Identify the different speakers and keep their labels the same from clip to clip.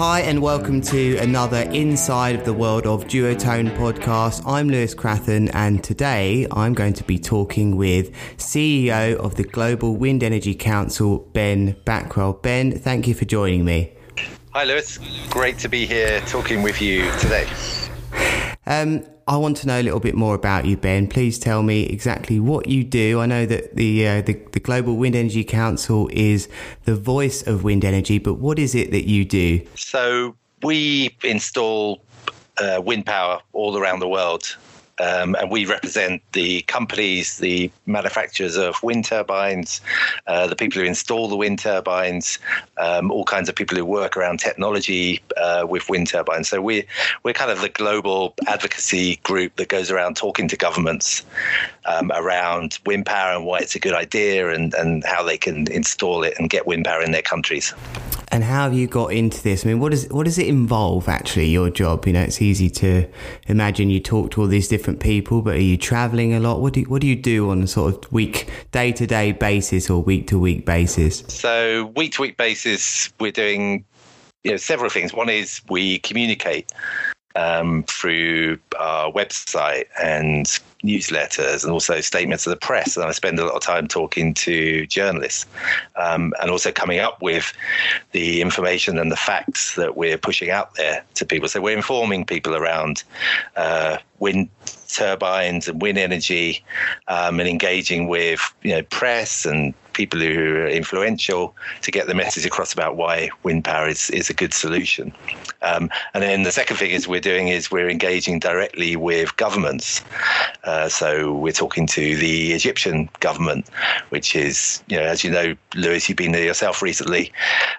Speaker 1: Hi, and welcome to another Inside of the World of Duotone podcast. I'm Lewis Crathern, and today I'm going to be talking with CEO of the Global Wind Energy Council, Ben Backwell. Ben, thank you for joining me.
Speaker 2: Hi, Lewis. Great to be here talking with you today.
Speaker 1: Um, I want to know a little bit more about you, Ben. Please tell me exactly what you do. I know that the, uh, the, the Global Wind Energy Council is the voice of wind energy, but what is it that you do?
Speaker 2: So we install uh, wind power all around the world. Um, and we represent the companies, the manufacturers of wind turbines, uh, the people who install the wind turbines, um, all kinds of people who work around technology uh, with wind turbines. So we we're kind of the global advocacy group that goes around talking to governments um, around wind power and why it's a good idea and, and how they can install it and get wind power in their countries.
Speaker 1: And how have you got into this? I mean, what does what does it involve actually? Your job, you know, it's easy to imagine you talk to all these different people, but are you traveling a lot? What do you, what do you do on a sort of week, day to day basis or week to week basis?
Speaker 2: So week to week basis, we're doing you know several things. One is we communicate um, through our website and newsletters and also statements to the press. And I spend a lot of time talking to journalists um, and also coming up with the information and the facts that we're pushing out there to people. So we're informing people around uh, wind turbines and wind energy um, and engaging with you know press and people who are influential to get the message across about why wind power is, is a good solution. Um, and then the second thing is we're doing is we're engaging directly with governments. Uh, so we're talking to the Egyptian government, which is, you know, as you know, Lewis, you've been there yourself recently.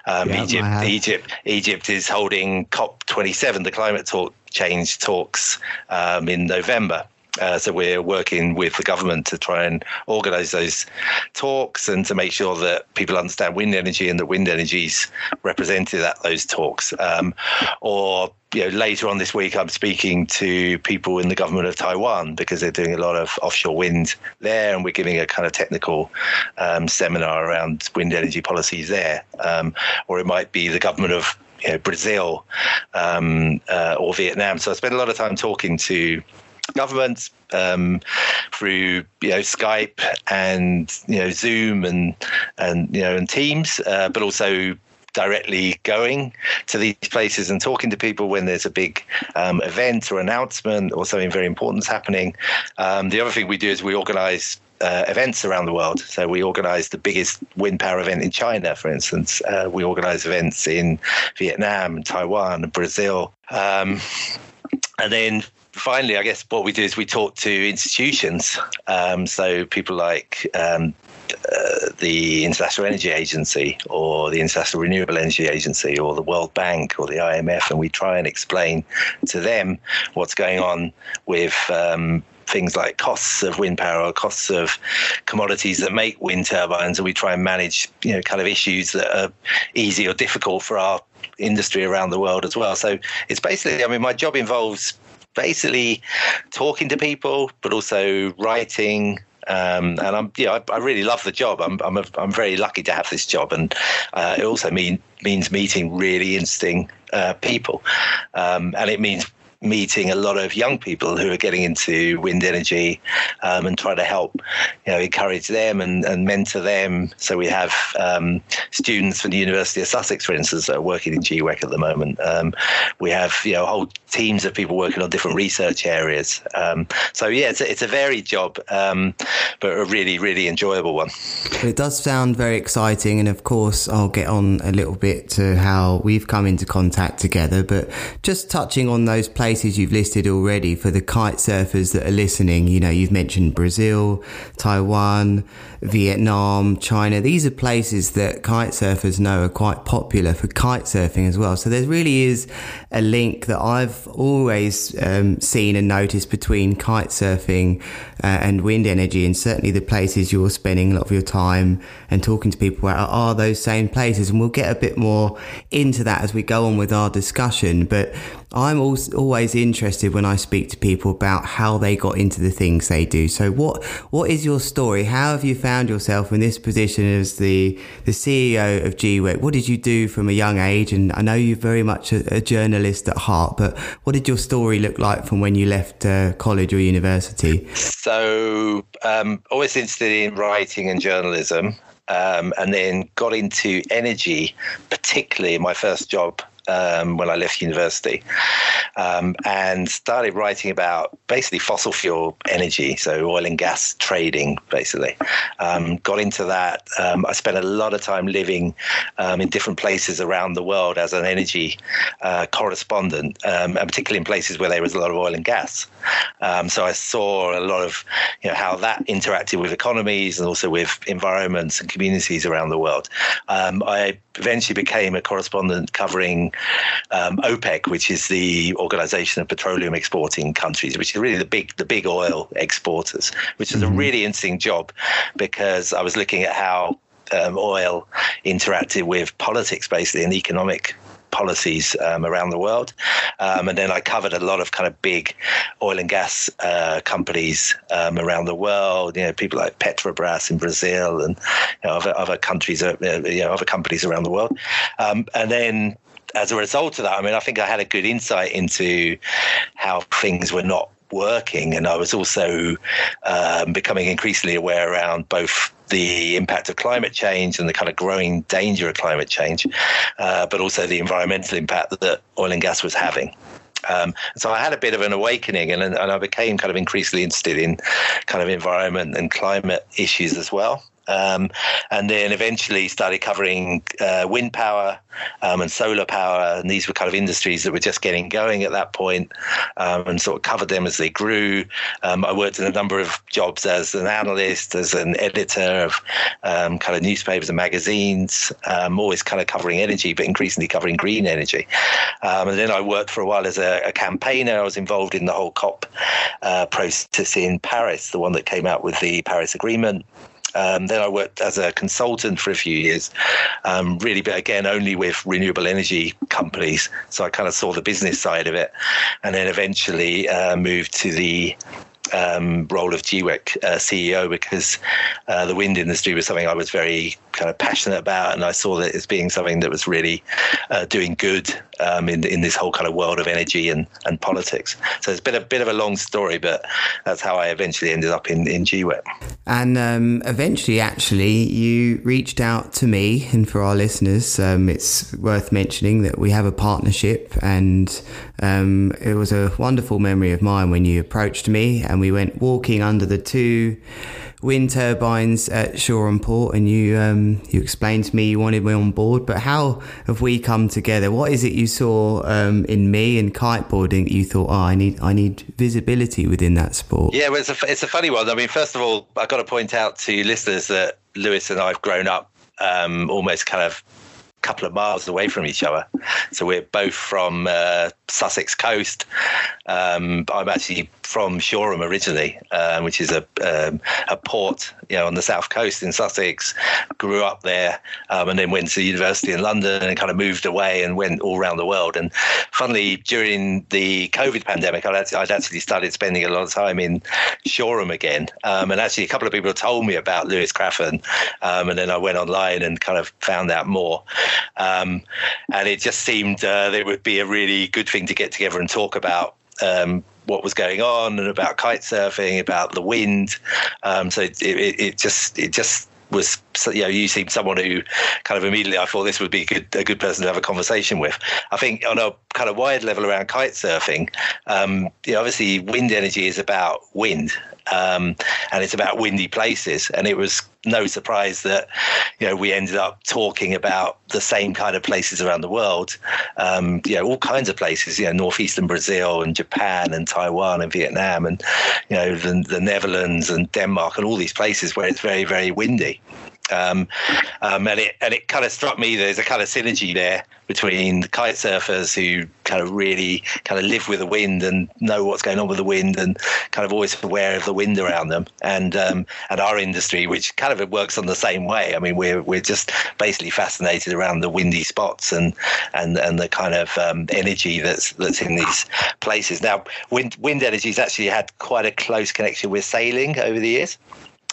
Speaker 2: Um, yeah, Egypt, Egypt, Egypt is holding COP27, the climate talk change talks um, in November. Uh, so we're working with the government to try and organise those talks and to make sure that people understand wind energy and that wind energy is represented at those talks. Um, or you know, later on this week, I'm speaking to people in the government of Taiwan because they're doing a lot of offshore wind there, and we're giving a kind of technical um, seminar around wind energy policies there. Um, or it might be the government of you know, Brazil um, uh, or Vietnam. So I spend a lot of time talking to governments um, through you know Skype and you know Zoom and and you know and Teams, uh, but also directly going to these places and talking to people when there's a big um, event or announcement or something very important is happening. Um, the other thing we do is we organise uh, events around the world. So we organise the biggest wind power event in China, for instance. Uh, we organise events in Vietnam, Taiwan, and Brazil. Um, and then finally, I guess what we do is we talk to institutions. Um, so people like um, uh, the International Energy Agency or the International Renewable Energy Agency or the World Bank or the IMF, and we try and explain to them what's going on with um, things like costs of wind power or costs of commodities that make wind turbines, and we try and manage, you know, kind of issues that are easy or difficult for our industry around the world as well. So it's basically, I mean, my job involves basically talking to people, but also writing. Um, and I'm, know, I, I, really love the job. I'm, I'm, a, I'm very lucky to have this job, and uh, it also mean, means meeting really interesting uh, people, um, and it means meeting a lot of young people who are getting into wind energy um, and try to help, you know, encourage them and, and mentor them. So we have um, students from the University of Sussex, for instance, that are working in GWEC at the moment. Um, we have, you know, whole teams of people working on different research areas. Um, so yeah, it's a, it's a varied job, um, but a really, really enjoyable one.
Speaker 1: It does sound very exciting, and of course, I'll get on a little bit to how we've come into contact together. But just touching on those places places you've listed already for the kite surfers that are listening. You know, you've mentioned Brazil, Taiwan, Vietnam, China. These are places that kite surfers know are quite popular for kite surfing as well. So there really is a link that I've always um, seen and noticed between kite surfing uh, and wind energy, and certainly the places you're spending a lot of your time and talking to people about are those same places. And we'll get a bit more into that as we go on with our discussion. But I'm always interested when I speak to people about how they got into the things they do. So, what what is your story? How have you found yourself in this position as the the CEO of GWEC? What did you do from a young age? And I know you're very much a, a journalist at heart, but what did your story look like from when you left uh, college or university?
Speaker 2: So, um, always interested in writing and journalism. Um, and then got into energy, particularly my first job um, when I left university, um, and started writing about basically fossil fuel energy, so oil and gas trading, basically. Um, got into that. Um, I spent a lot of time living um, in different places around the world as an energy uh, correspondent, um, and particularly in places where there was a lot of oil and gas. So I saw a lot of you know how that interacted with economies and also with environments and communities around the world. I eventually became a correspondent covering um, OPEC, which is the Organization of Petroleum Exporting Countries, which is really the big the big oil exporters, which is mm-hmm. a really interesting job because I was looking at how um, oil interacted with politics, basically, and economic policies um, around the world. Um, and then I covered a lot of kind of big oil and gas uh, companies um, around the world. You know, people like Petrobras in Brazil and you know, other other countries, uh, you know, other companies around the world. Um, and then as a result of that, I mean, I think I had a good insight into how things were not working, and I was also um, becoming increasingly aware around both the impact of climate change and the kind of growing danger of climate change, uh, but also the environmental impact that oil and gas was having. Um, so I had a bit of an awakening, and, and I became kind of increasingly interested in kind of environment and climate issues as well. Um, and then eventually started covering uh, wind power um, and solar power. And these were kind of industries that were just getting going at that point, um, and sort of covered them as they grew. Um, I worked in a number of jobs as an analyst, as an editor of um, kind of newspapers and magazines, um, always kind of covering energy, but increasingly covering green energy. and then I worked for a while as a, a campaigner. I was involved in the whole COP uh, process in Paris, the one that came out with the Paris Agreement. Um, then I worked as a consultant for a few years, um, really, but again, only with renewable energy companies. So I kind of saw the business side of it, and then eventually uh, moved to the um, role of GWEC uh, CEO because uh, the wind industry was something I was very kind of passionate about, and I saw that as being something that was really uh, doing good um, in in this whole kind of world of energy and, and politics. So it's been a bit of a long story, but that's how I eventually ended up in in GWEC.
Speaker 1: And um, eventually, actually, you reached out to me, and for our listeners, um, it's worth mentioning that we have a partnership, and um, it was a wonderful memory of mine when you approached me and we went walking under the two wind turbines at Shoreham Port, and you um, you explained to me you wanted me on board. But how have we come together? What is it you saw um, in me and kiteboarding that you thought, oh, I need I need visibility within that sport?
Speaker 2: Yeah, well, it's a it's a funny one. I mean, first of all, I've got to point out to listeners that Lewis and I've grown up um, almost kind of couple of miles away from each other. So we're both from uh, Sussex coast. Um, I'm actually from Shoreham originally, um, which is a um, a port, you know, on the south coast in Sussex. Grew up there, um, and then went to university in London and kind of moved away and went all around the world. And funnily, during the COVID pandemic, I'd actually, I'd actually started spending a lot of time in Shoreham again. Um, and actually, a couple of people told me about Lewis Crathern, um, and then I went online and kind of found out more. And it just seemed uh, there would be a really good thing to get together and talk about um, what was going on and about kite surfing, about the wind. Um, so it, it, it, just it just was you know you seem someone who kind of immediately I thought this would be a good, a good person to have a conversation with. I think on a kind of wide level around kite surfing, um, you know, obviously wind energy is about wind um, and it's about windy places. And it was no surprise that you know we ended up talking about the same kind of places around the world. Um, you know, all kinds of places. You know, northeastern Brazil and Japan and Taiwan and Vietnam and you know the, the Netherlands and Denmark and all these places where it's very very windy. Um, um, and it and it kind of struck me there's a kind of synergy there between the kite surfers who kind of really kind of live with the wind and know what's going on with the wind and kind of always aware of the wind around them, and um, and our industry, which kind of works on the same way. I mean, we're we're just basically fascinated around the windy spots and and and the kind of um, energy that's that's in these places. Now, wind wind energy has actually had quite a close connection with sailing over the years.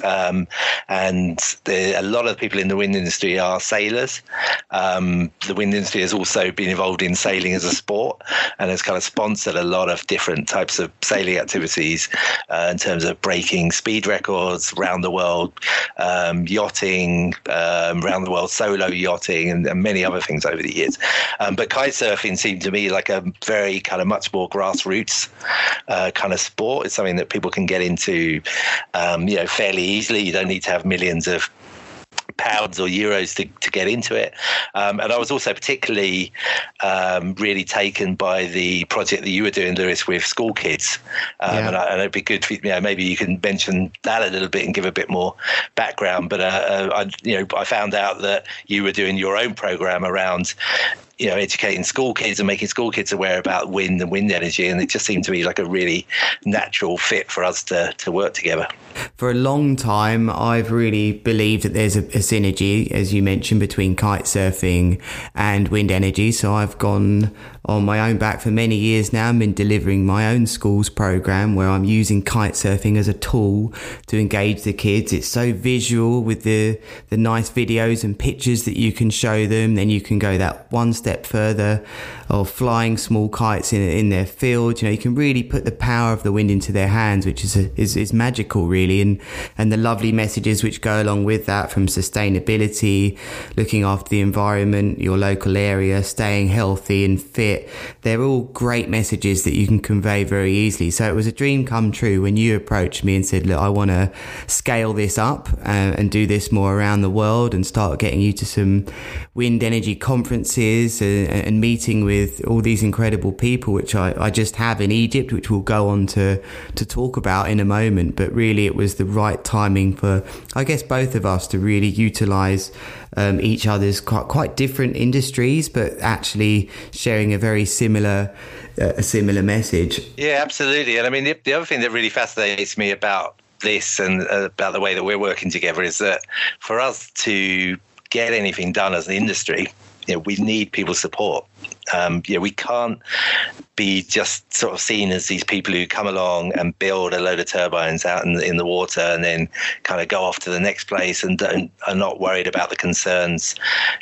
Speaker 2: Um, and the, a lot of people in the wind industry are sailors. Um, the wind industry has also been involved in sailing as a sport and has kind of sponsored a lot of different types of sailing activities uh, in terms of breaking speed records around the world, um, yachting um, around the world, solo yachting, and, and, many other things over the years. Um, but kite surfing seemed to me like a very kind of much more grassroots uh, kind of sport. It's something that people can get into, um, you know, fairly easily. You don't need to have millions of pounds or euros to, to get into it. Um, and I was also particularly um, really taken by the project that you were doing, Lewis, with school kids. Um, yeah. and, I, and, it'd be good, for, you know, maybe you can mention that a little bit and give a bit more background. But uh, uh I, you know, I found out that you were doing your own program around you know, educating school kids and making school kids aware about wind and wind energy. And it just seemed to be like a really natural fit for us to, to work together.
Speaker 1: For a long time, I've really believed that there's a, a synergy, as you mentioned, between kite surfing and wind energy. So I've gone on my own back for many years now. I've been delivering my own schools program where I'm using kite surfing as a tool to engage the kids. It's so visual with the, the nice videos and pictures that you can show them. Then you can go that one step further of flying small kites in, in their field. You know, you can really put the power of the wind into their hands, which is, a, is, is magical really. And, and the lovely messages which go along with that from sustainability, looking after the environment, your local area, staying healthy and fit it. They're all great messages that you can convey very easily. So it was a dream come true when you approached me and said, look, I want to scale this up and, uh, and do this more around the world and start getting you to some wind energy conferences and, and meeting with all these incredible people, which I, I just have in Egypt, which we'll go on to, to talk about in a moment. But really, it was the right timing for, I guess, both of us to really utilize um, each other's quite, quite different industries, but actually sharing a very similar uh, a similar message.
Speaker 2: Yeah, absolutely. And I mean, the, the other thing that really fascinates me about this and uh, about the way that we're working together is that for us to get anything done as an industry, you know, we need people's support. Um, we can't be just sort of seen as these people who come along and build a load of turbines out in the, in the water and then kind of go off to the next place and don't, are not worried about the concerns,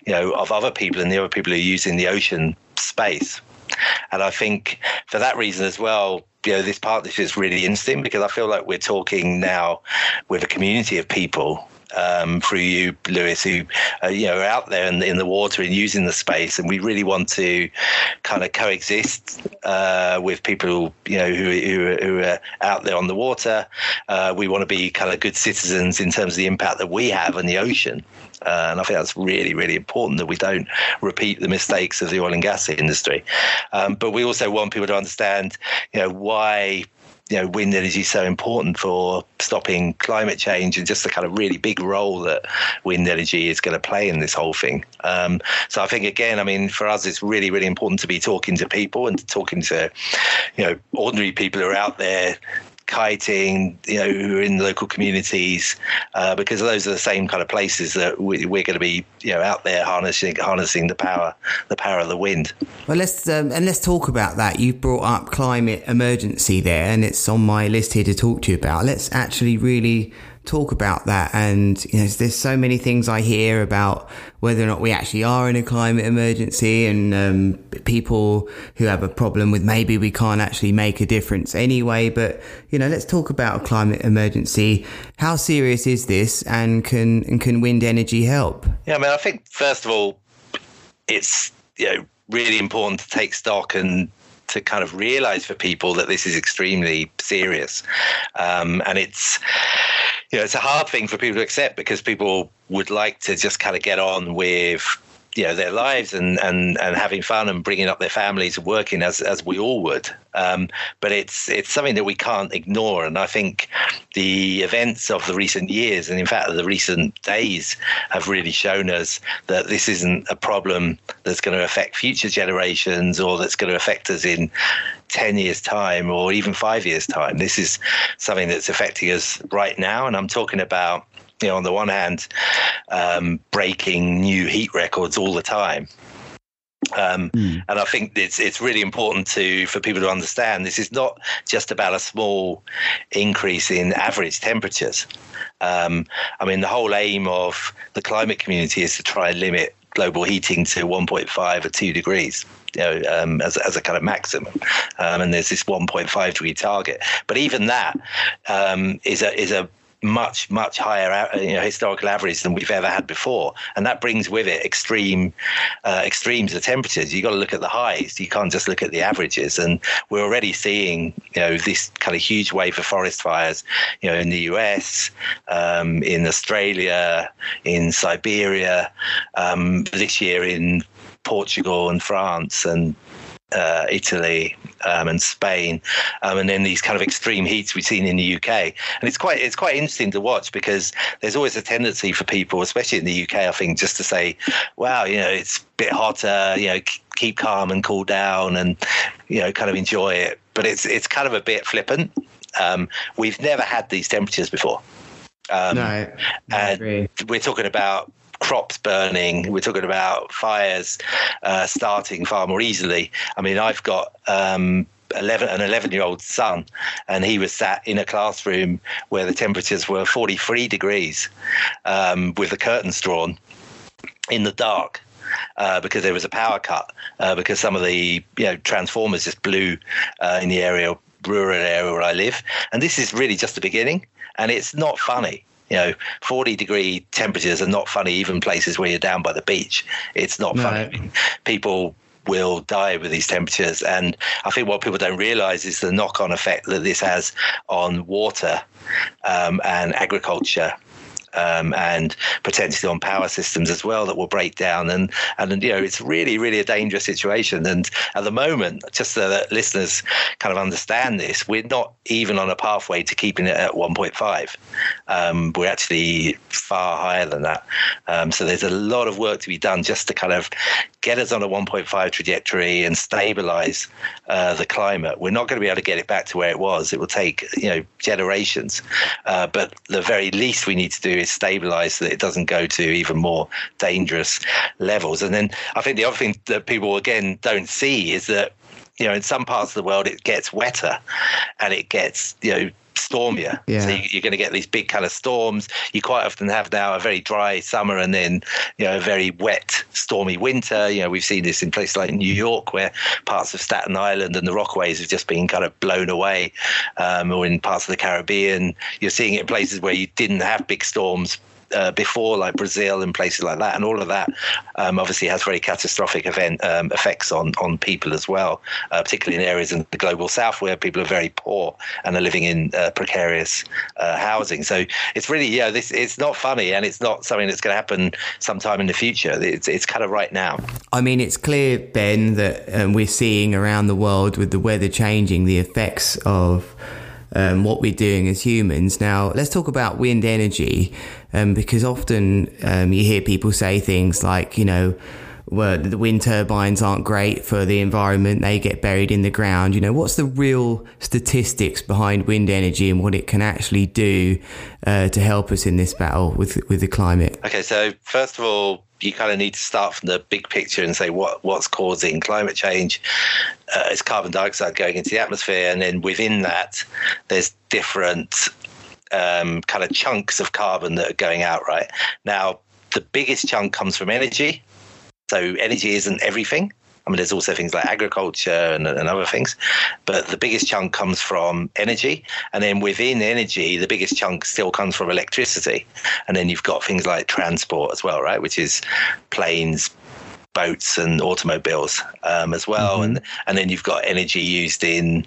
Speaker 2: you know, of other people and the other people who are using the ocean space. And I think for that reason as well, you know, this partnership is really interesting because I feel like we're talking now with a community of people um, through you, Lewis, who uh, you know are out there in the, in the water and using the space, and we really want to kind of coexist uh, with people you know who, who, who, are out there on the water. Uh, we want to be kind of good citizens in terms of the impact that we have on the ocean. Uh, and I think that's really, really important that we don't repeat the mistakes of the oil and gas industry. Um, but we also want people to understand, you know, why you know wind energy is so important for stopping climate change and just the kind of really big role that wind energy is going to play in this whole thing. Um, so I think again, I mean, for us, it's really really important to be talking to people and talking to you know ordinary people who are out there kiting, you know, who are in the local communities, uh, because those are the same kind of places that we, are going to be, you know, out there harnessing harnessing the power the power of the wind.
Speaker 1: Well, let's um, and let's talk about that. You've brought up climate emergency there, and it's on my list here to talk to you about. Let's actually really talk about that. And you know, there's so many things I hear about whether or not we actually are in a climate emergency, and um, people who have a problem with maybe we can't actually make a difference anyway. But you know, let's talk about a climate emergency. How serious is this, and can and can wind energy help?
Speaker 2: Yeah, I mean, I think first of all, it's you know really important to take stock and to kind of realize for people that this is extremely serious. Um, and it's, you know, it's a hard thing for people to accept because people would like to just kind of get on with you know their lives and and and having fun and bringing up their families and working as as we all would. Um, but it's it's something that we can't ignore, and I think the events of the recent years and in fact the recent days have really shown us that this isn't a problem that's going to affect future generations or that's going to affect us in 10 years time or even five years time. This is something that's affecting us right now. And i'm talking about you know, on the one hand, um, breaking new heat records all the time. Um, mm. And I think it's it's really important to for people to understand this is not just about a small increase in average temperatures. Um, I mean, the whole aim of the climate community is to try and limit global heating to 1.5 or 2 degrees. You know, um, as, as a kind of maximum, um, and there's this 1.5 degree target. But even that um, is a is a much much higher uh, you know, historical average than we've ever had before, and that brings with it extreme uh, extremes of temperatures. You have got to look at the highs. You can't just look at the averages. And we're already seeing you know this kind of huge wave of forest fires, you know, in the U.S., um, in Australia, in Siberia, um, this year in Portugal and France and uh, Italy um, and Spain, um, and then these kind of extreme heats we've seen in the UK. And it's quite it's quite interesting to watch because there's always a tendency for people, especially in the UK, I think, just to say, "Wow, you know, it's a bit hotter. You know, keep calm and cool down, and you know, kind of enjoy it." But it's it's kind of a bit flippant. Um, we've never had these temperatures before.
Speaker 1: Um, no,
Speaker 2: and we're talking about crops burning. We're talking about fires uh, starting far more easily. I mean, I've got um, 11, an 11 year old son, and he was sat in a classroom where the temperatures were 43 degrees um, with the curtains drawn in the dark. Uh, because there was a power cut, uh, because some of the you know transformers just blew uh, in the area, rural area where I live, and this is really just the beginning, and it's not funny you know, 40 degree temperatures are not funny, even places where you're down by the beach. It's not no. funny. People will die with these temperatures. And I think what people don't realize is the knock on effect that this has on water um, and agriculture um, and potentially on power systems as well that will break down. And and you know it's really really a dangerous situation. And at the moment, just so that listeners kind of understand this, we're not even on a pathway to keeping it at 1.5. Um, we're actually far higher than that. Um, so there's a lot of work to be done just to kind of get us on a 1.5 trajectory and stabilize uh, the climate. We're not going to be able to get it back to where it was. It will take you know generations. Uh, but the very least we need to do is stabilize so that it doesn't go to even more dangerous levels. And then I think the other thing that people again don't see is that you know in some parts of the world it gets wetter and it gets you know stormier. Yeah. So you, are going to get these big kind of storms. You quite often have now a very dry summer and then you know a very wet, stormy winter. You know we've seen this in places like New York where parts of Staten Island and the Rockaways have just been kind of blown away, um, or in parts of the Caribbean. You're seeing it in places where you didn't have big storms uh, before, like Brazil and places like that, and all of that um, obviously has very catastrophic event um, effects on on people as well, uh, particularly in areas in the global south where people are very poor and are living in uh, precarious uh, housing. So it's really yeah, this it's not funny and it's not something that's going to happen sometime in the future. It's it's kind of right now.
Speaker 1: I mean, it's clear, Ben, that um, we're seeing around the world with the weather changing the effects of um, what we're doing as humans. Now, let's talk about wind energy, um, because often um, you hear people say things like, you know, well, the wind turbines aren't great for the environment. They get buried in the ground. You know, what's the real statistics behind wind energy and what it can actually do uh, to help us in this battle with with the climate?
Speaker 2: Okay, so first of all, you kind of need to start from the big picture and say what what's causing climate change. Uh, it's carbon dioxide going into the atmosphere, and then within that, there's different um, kind of chunks of carbon that are going out. Right now, the biggest chunk comes from energy so energy isn't everything. I mean, there's also things like agriculture and, and, other things, but the biggest chunk comes from energy. And then within energy, the biggest chunk still comes from electricity. And then you've got things like transport as well, right? Which is planes, boats, and automobiles um, as well. Mm-hmm. And, and then you've got energy used in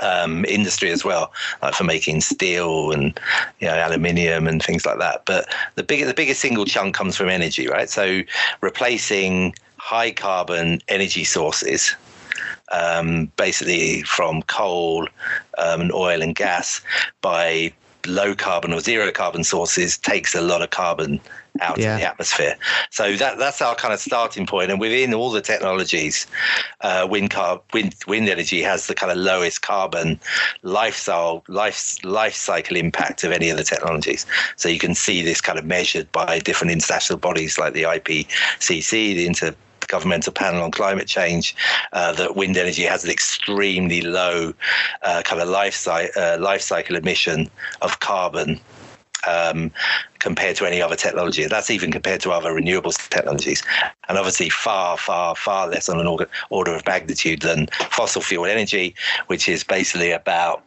Speaker 2: um, industry as well, like for making steel and you know aluminium and things like that. But the big the biggest single chunk comes from energy, right? So replacing high carbon energy sources. Um, basically, from coal um, and oil and gas by low carbon or zero carbon sources takes a lot of carbon out yeah. of the atmosphere. So that that's our kind of starting point. And within all the technologies, uh, wind, car, wind wind energy has the kind of lowest carbon lifestyle life life cycle impact of any of the technologies. So you can see this kind of measured by different international bodies like the IPCC, the Inter governmental panel on climate change uh, that wind energy has an extremely low uh, kind of life, uh, life cycle emission of carbon um, compared to any other technology. That's even compared to other renewables technologies, and obviously far, far, far less on an order of magnitude than fossil fuel energy, which is basically about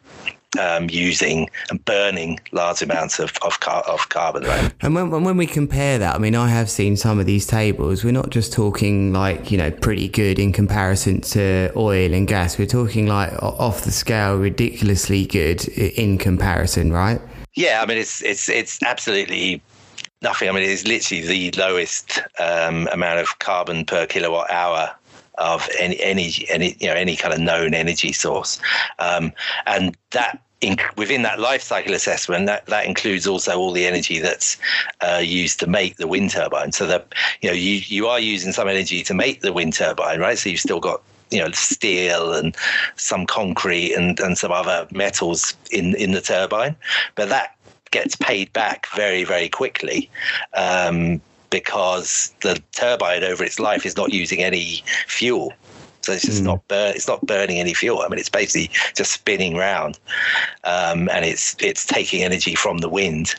Speaker 2: um, using and burning large amounts of of, car- of carbon. Right?
Speaker 1: And when when we compare that, I mean, I have seen some of these tables. We're not just talking like you know pretty good in comparison to oil and gas. We're talking like off the scale, ridiculously good in comparison, right?
Speaker 2: Yeah, I mean it's it's it's absolutely nothing. I mean it's literally the lowest um, amount of carbon per kilowatt hour of any any any you know any kind of known energy source, um, and that. In, within that life cycle assessment, that, that includes also all the energy that's uh, used to make the wind turbine. So that you know you you are using some energy to make the wind turbine, right? So you've still got you know steel and some concrete and, and some other metals in in the turbine, but that gets paid back very very quickly. Um, because the turbine over its life is not using any fuel. So it's just mm. not burn, it's not burning any fuel. I mean, it's basically just spinning round, um, and it's it's taking energy from the wind,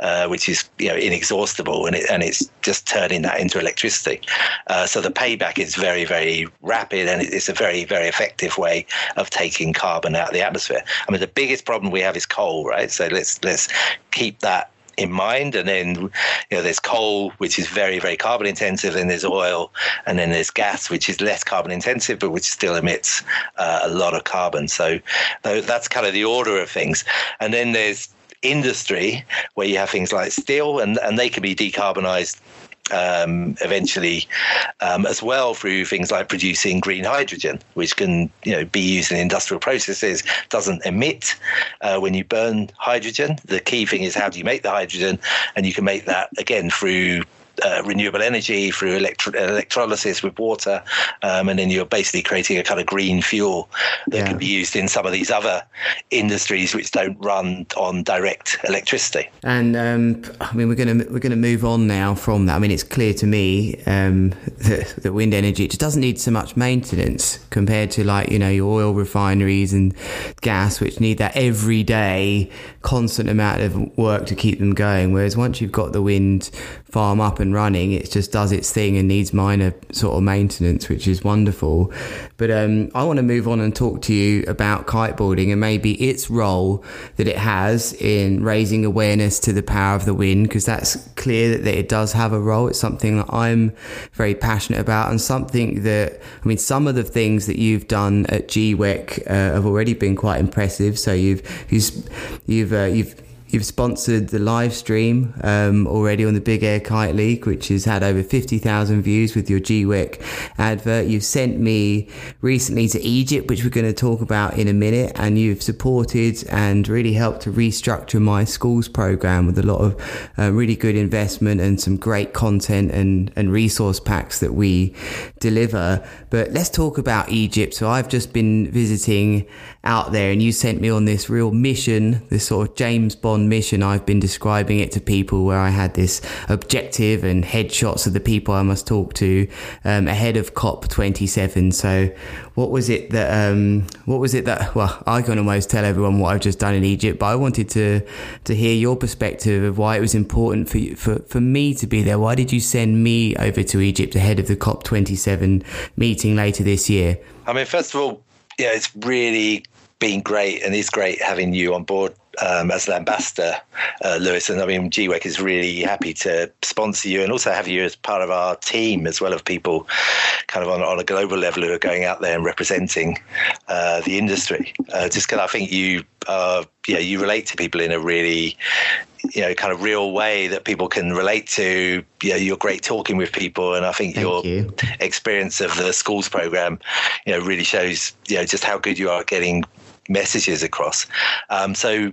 Speaker 2: uh, which is you know inexhaustible, and it, and it's just turning that into electricity. Uh, so the payback is very very rapid, and it's a very very effective way of taking carbon out of the atmosphere. I mean, the biggest problem we have is coal, right? So let's let's keep that in mind. And then, you know, there's coal, which is very, very carbon intensive, and there's oil, and then there's gas, which is less carbon intensive, but which still emits uh, a lot of carbon. So that's kind of the order of things. And then there's industry where you have things like steel, and, and they can be decarbonized um, eventually um, as well through things like producing green hydrogen, which can you know be used in industrial processes, doesn't emit uh, when you burn hydrogen. The key thing is how do you make the hydrogen, and you can make that again through uh, renewable energy through electro- electrolysis with water, um, and then you're basically creating a kind of green fuel that yeah. can be used in some of these other industries which don't run on direct electricity.
Speaker 1: And um, I mean, we're going to we're going to move on now from that. I mean, it's clear to me um, that, that wind energy it just doesn't need so much maintenance compared to like you know your oil refineries and gas, which need that every day constant amount of work to keep them going. Whereas once you've got the wind farm up and running, it just does its thing and needs minor sort of maintenance, which is wonderful. But um, I want to move on and talk to you about kiteboarding and maybe its role that it has in raising awareness to the power of the wind, because that's clear that, that it does have a role. It's something that I'm very passionate about and something that, I mean, some of the things that you've done at GWEC uh, have already been quite impressive. So you've, you've, you've, uh, you've You've sponsored the live stream um, already on the Big Air Kite League, which has had over 50,000 views with your GWEC advert. You've sent me recently to Egypt, which we're going to talk about in a minute, and you've supported and really helped to restructure my schools program with a lot of uh, really good investment and some great content and, and resource packs that we deliver. But let's talk about Egypt. So I've just been visiting out there and you sent me on this real mission, this sort of James Bond mission. I've been describing it to people where I had this objective and headshots of the people I must talk to um, ahead of COP27. So what was it that, um, what was it that, well, I can almost tell everyone what I've just done in Egypt, but I wanted to, to hear your perspective of why it was important for, you, for, for me to be there. Why did you send me over to Egypt ahead of the COP27 meeting later this year?
Speaker 2: I mean, first of all, yeah, it's really been great and it's great having you on board um, as an ambassador, uh, Lewis. And I mean, GWEC is really happy to sponsor you and also have you as part of our team as well of people kind of on, on a global level who are going out there and representing uh, the industry. Uh, just because I think you, uh, yeah, you relate to people in a really you know kind of real way that people can relate to you know, you're great talking with people and i think
Speaker 1: Thank
Speaker 2: your
Speaker 1: you.
Speaker 2: experience of the schools program you know really shows you know just how good you are at getting messages across um, so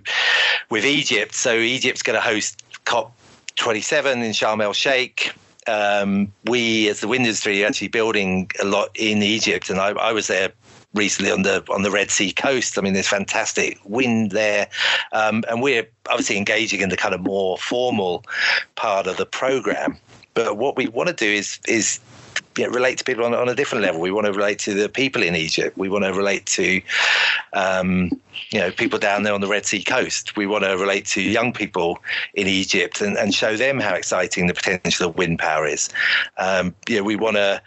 Speaker 2: with egypt so egypt's going to host cop 27 in sharm el sheikh um, we as the wind industry are actually building a lot in egypt and I, I was there recently on the on the Red Sea coast. I mean, there's fantastic wind there, um, and we're obviously engaging in the kind of more formal part of the program. But what we want to do is is you know, relate to people on, on a different level. We want to relate to the people in Egypt. We want to relate to, um, you know, people down there on the Red Sea coast. We want to relate to young people in Egypt and, and show them how exciting the potential of wind power is. Um, you know, we want to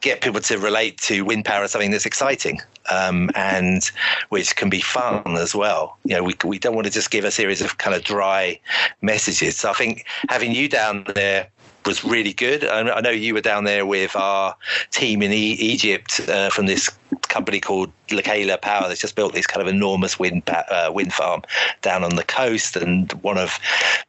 Speaker 2: get people to relate to wind power as something that's exciting um, and which can be fun as well. You know, we we don't want to just give a series of kind of dry messages. So I think having you down there was really good. I know you were down there with our team in e- Egypt uh, from this company called Lekela Power that's just built this kind of enormous wind uh, wind farm down on the coast, and one of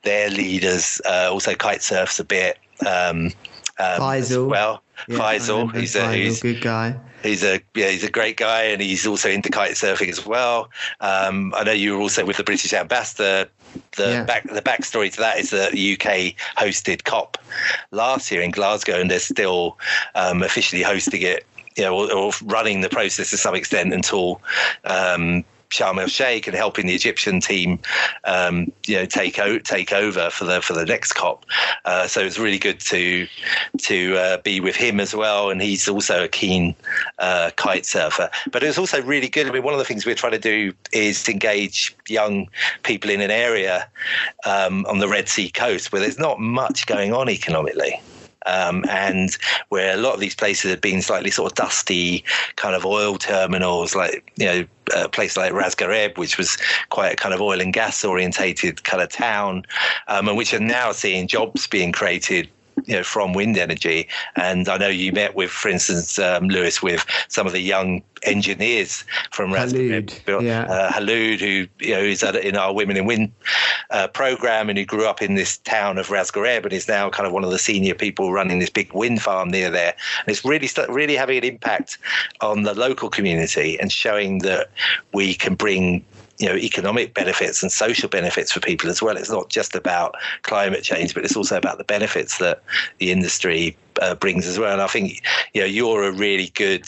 Speaker 2: their leaders uh, also kite surfs a bit. Um,
Speaker 1: um, Faisal.
Speaker 2: well, yeah, Faisal, he's a he's,
Speaker 1: good guy.
Speaker 2: He's a yeah, he's a great guy, and he's also into kite surfing as well. Um, I know you were also with the British ambassador the yeah. back the backstory to that is that the UK hosted COP last year in Glasgow, and they're still um, officially hosting it. You know, or, or, running the process to some extent until um, Sharm el Sheikh and helping the Egyptian team, um, you know, take o- take over for the for the next COP. Uh, so it's really good to to uh, be with him as well, and he's also a keen uh, kite surfer. But it was also really good. I mean, one of the things we're trying to do is engage young people in an area um, on the Red Sea coast where there's not much going on economically. Um, and where a lot of these places have been slightly sort of dusty, kind of oil terminals, like you know, a place like Ras Gharib, which was quite a kind of oil and gas orientated kind of town, um, and which are now seeing jobs being created you know from wind energy. And I know you met with, for instance, um, Lewis, with some of the young engineers from
Speaker 1: Khulud, yeah.
Speaker 2: uh, Khulud, who you know is in our Women in Wind uh, program, and who grew up in this town of Ras Gharib, and is now kind of one of the senior people running this big wind farm near there. And it's really really having an impact on the local community and showing that we can bring you know economic benefits and social benefits for people as well. It's not just about climate change, but it's also about the benefits that the industry uh, brings as well. And I think you know you're a really good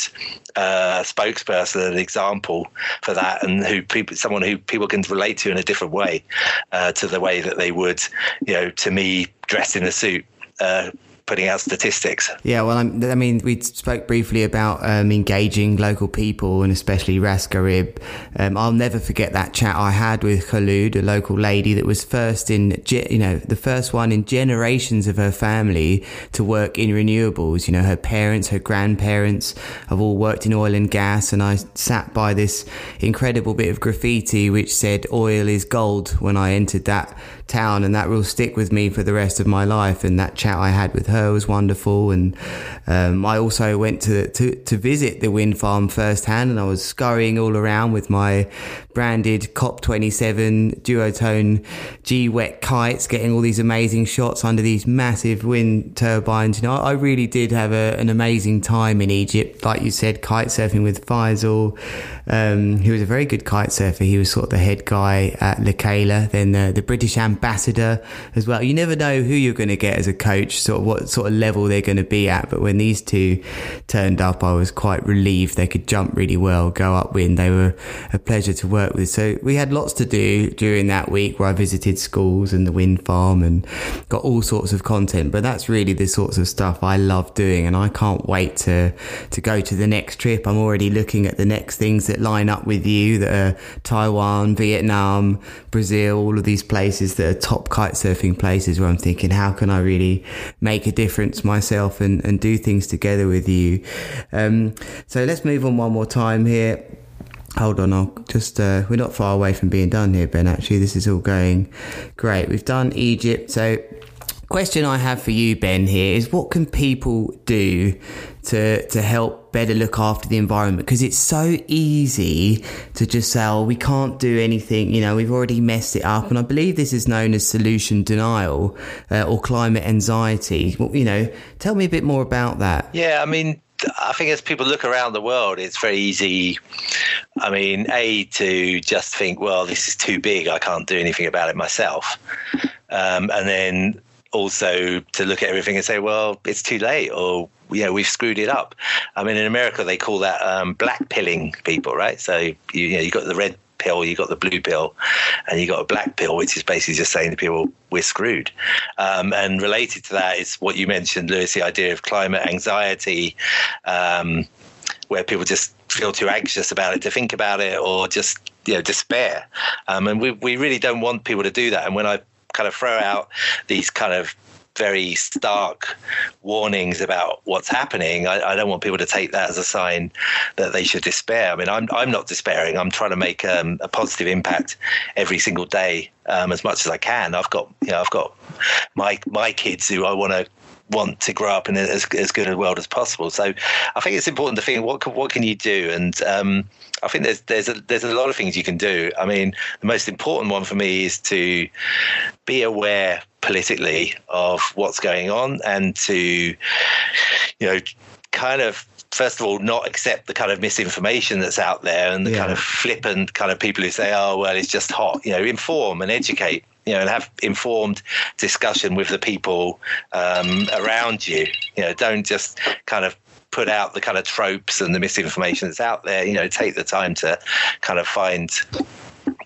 Speaker 2: uh, spokesperson, an example for that, and who people, someone who people can relate to in a different way uh, to the way that they would, you know, to me dressed in a suit. Uh, putting out statistics.
Speaker 1: Yeah, well, i mean, we spoke briefly about um, engaging local people and especially Ras Gharib. Um, I'll never forget that chat I had with Khulud, a local lady that was first in, you know, the first one in generations of her family to work in renewables. You know, her parents, her grandparents have all worked in oil and gas, and I sat by this incredible bit of graffiti which said "Oil is gold" when I entered that town, and that will stick with me for the rest of my life. And that chat I had with her was wonderful. And um, I also went to, to, to visit the wind farm firsthand, and I was scurrying all around with my branded COP27 duotone GWEC kites, getting all these amazing shots under these massive wind turbines. You know, I really did have a, an amazing time in Egypt. Like you said, kite surfing with Faisal. Um, he was a very good kite surfer. He was sort of the head guy at Lekela, then the, the British ambassador as well. You never know who you're going to get as a coach, sort of what sort of level they're going to be at. But when these two turned up, I was quite relieved they could jump really well, go upwind. They were a pleasure to work with. So we had lots to do during that week where I visited schools and the wind farm and got all sorts of content. But that's really the sorts of stuff I love doing, and I can't wait to to go to the next trip. I'm already looking at the next things that line up with you that are Taiwan, Vietnam, Brazil, all of these places that are top kite surfing places where I'm thinking, how can I really make a difference myself and, and do things together with you? Um, so let's move on one more time here. hold on, I'll just, uh, we're not far away from being done here, Ben. Actually, this is all going great. We've done Egypt. So, question I have for you, Ben, here is what can people do to, to help better look after the environment? Because it's so easy to just say, oh, we can't do anything. You know, we've already messed it up. And I believe this is known as solution denial uh, or climate anxiety. Well, you know, tell me a bit more about that.
Speaker 2: Yeah, I mean, I think as people look around the world, it's very easy. I mean, A, to just think, well, this is too big. I can't do anything about it myself. Um, and then also to look at everything and say, well, it's too late or, you know, we've screwed it up. I mean, in America, they call that um, black pilling people, right? So, you, you know, you've got the red pill, you got the blue pill, and you got a black pill, which is basically just saying to people, we're screwed. Um, and related to that is what you mentioned, Lewis, the idea of climate anxiety, um, where people just feel too anxious about it to think about it or just you know despair. Um, and we we really don't want people to do that. And when I kind of throw out these kind of very stark warnings about what's happening, I, I, don't want people to take that as a sign that they should despair. I mean, I'm I'm not despairing. I'm trying to make um, a positive impact every single day um, as much as I can. I've got you know I've got my my kids who I want to want to grow up in as, as good a world as possible. So I think it's important to think what can, what can you do, and um, I think there's there's a there's a lot of things you can do. I mean, the most important one for me is to be aware politically of what's going on and to you know kind of first of all, not accept the kind of misinformation that's out there and the yeah. kind of flippant kind of people who say, oh, well, it's just hot. You know, inform and educate you know, and have informed discussion with the people um, around you. You know, don't just kind of put out the kind of tropes and the misinformation that's out there. You know, take the time to kind of find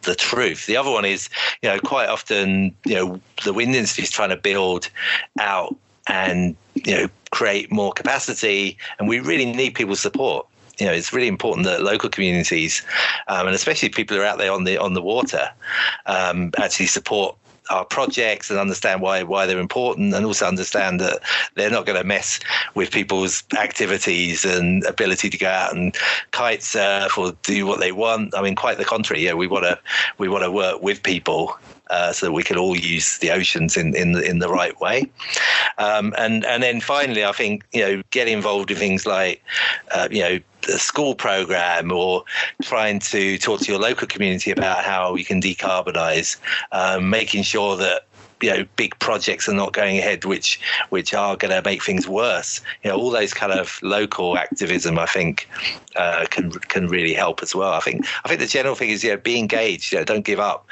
Speaker 2: the truth. The other one is, you know, quite often, you know, the wind industry is trying to build out and you know create more capacity, and we really need people's support you know, it's really important that local communities, um, and especially people who are out there on the on the water, um, actually support our projects and understand why why they're important, and also understand that they're not going to mess with people's activities and ability to go out and kite surf or do what they want. I mean, quite the contrary. Yeah, we want to we want to work with people uh, so that we can all use the oceans in, in the in the right way. Um, and and then finally, I think you know get involved in things like uh, you know the school program or trying to talk to your local community about how you can decarbonize, um, making sure that you know big projects are not going ahead which which are going to make things worse. You know all those kind of local activism i think uh, can can really help as well i think. I think the general thing is you know be engaged you know don't give up.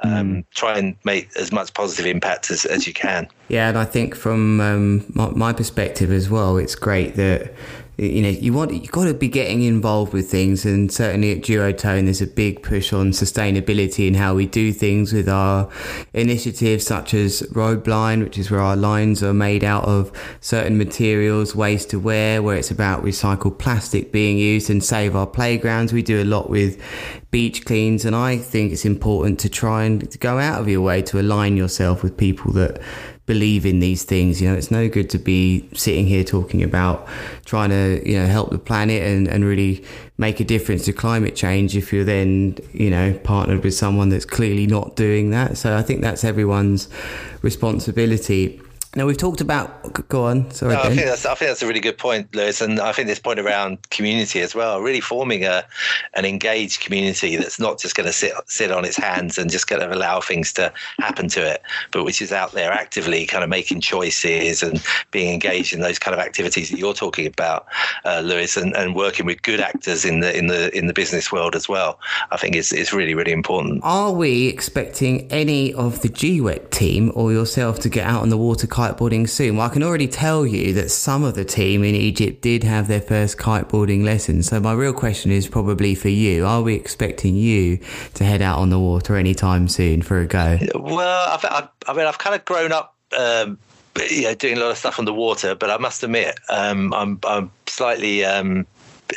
Speaker 2: Um, mm. try and make as much positive impact as, as you can.
Speaker 1: Yeah and i think from um, my, my perspective as well it's great that you know you want you got to be getting involved with things and certainly at duotone there's a big push on sustainability and how we do things with our initiatives such as roadblind which is where our lines are made out of certain materials waste to wear where it's about recycled plastic being used and save our playgrounds. We do a lot with beach cleans and i think it's important to try and go out of your way to align yourself with people that believe in these things. You know, it's no good to be sitting here talking about trying to, you know, help the planet and, and really make a difference to climate change if you're then, you know, partnered with someone that's clearly not doing that. So I think that's everyone's responsibility. Now we've talked about. Go on. Sorry.
Speaker 2: No, I think that's I think that's a really good point, Lewis, and I think this point around community as well. Really forming a an engaged community that's not just going to sit sit on its hands and just kind of allow things to happen to it, but which is out there actively kind of making choices and being engaged in those kind of activities that you're talking about, uh, Lewis, and, and working with good actors in the in the in the business world as well. I think is is really really important.
Speaker 1: Are we expecting any of the GWEC team or yourself to get out on the water? Kiteboarding soon? Well, I can already tell you that some of the team in Egypt did have their first kiteboarding lesson. So my real question is probably for you. Are we expecting you to head out on the water anytime soon for a go?
Speaker 2: Well, I've, i I mean, I've kind of grown up. Um, you know, doing a lot of stuff on the water, but I must admit, um, I'm, I'm slightly um,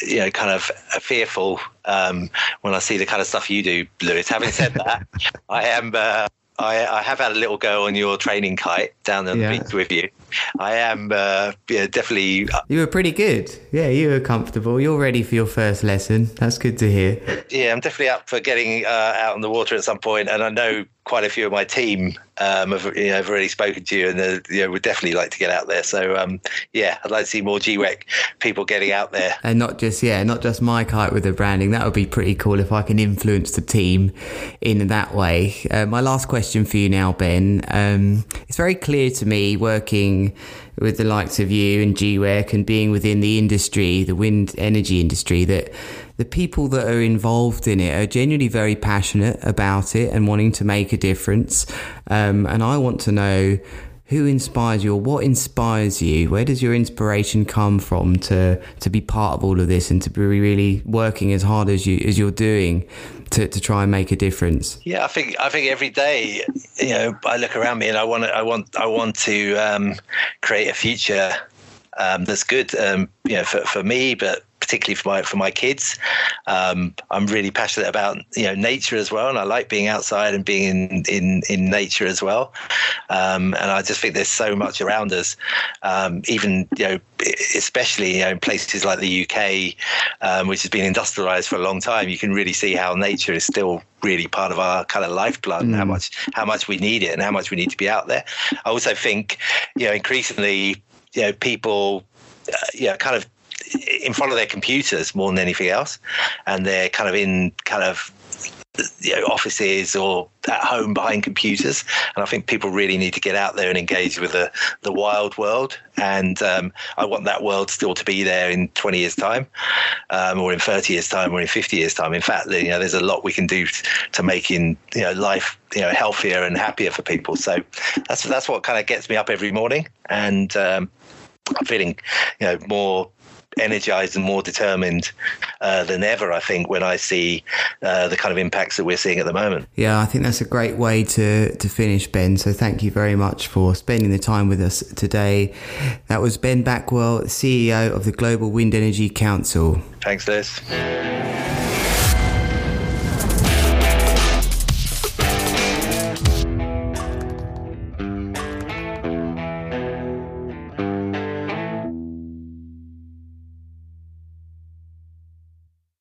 Speaker 2: you know, kind of fearful um, when I see the kind of stuff you do, Lewis. Having said that, I am uh, I, I, have had a little go on your training kite down on yeah. the beach with you. I am uh, yeah, definitely. Uh,
Speaker 1: you were pretty good. Yeah, you were comfortable. You're ready for your first lesson. That's good to hear.
Speaker 2: Yeah, I'm definitely up for getting uh, out on the water at some point, and I know quite a few of my team um, have, you know, have already spoken to you, and uh, you know, would definitely like to get out there. So um, yeah, I'd like to see more GWEC people getting out there,
Speaker 1: and not just yeah, not just my kite with the branding. That would be pretty cool if I can influence the team in that way. Uh, my last question for you now, Ben. Um, it's very clear to me working with the likes of you and GWEC and being within the industry, the wind energy industry, that the people that are involved in it are genuinely very passionate about it and wanting to make a difference. Um, and I want to know who inspires you or what inspires you? Where does your inspiration come from to to be part of all of this and to be really working as hard as you as you're doing to, to try and make a difference?
Speaker 2: Yeah, I think I think every day, you know, I look around me and I want I want I want to um, create a future um, that's good, um, you know, for, for me, but particularly for my for my kids. Um, I'm really passionate about you know nature as well, and I like being outside and being in in, in nature as well. Um, and I just think there's so much around us, um, even you know, especially you know, in places like the UK, um, which has been industrialized for a long time. You can really see how nature is still really part of our kind of lifeblood, mm. and how mm. much how much we need it, and how much we need to be out there. I also think you know increasingly you know people uh, yeah, kind of in front of their computers more than anything else, and they're kind of in kind of you know, offices or at home behind computers. And I think people really need to get out there and engage with the, the wild world. And um, I want that world still to be there in 20 years' time, um, or in 30 years' time, or in 50 years' time. In fact, you know, there's a lot we can do to making you know life you know healthier and happier for people. So that's that's what kind of gets me up every morning, and um, I'm feeling you know more energized and more determined uh, than ever, I think, when I see uh, the kind of impacts that we're seeing at the moment.
Speaker 1: Yeah, I think that's a great way to, to finish, Ben. So thank you very much for spending the time with us today. That was Ben Backwell, CEO of the Global Wind Energy Council.
Speaker 2: Thanks, Liz.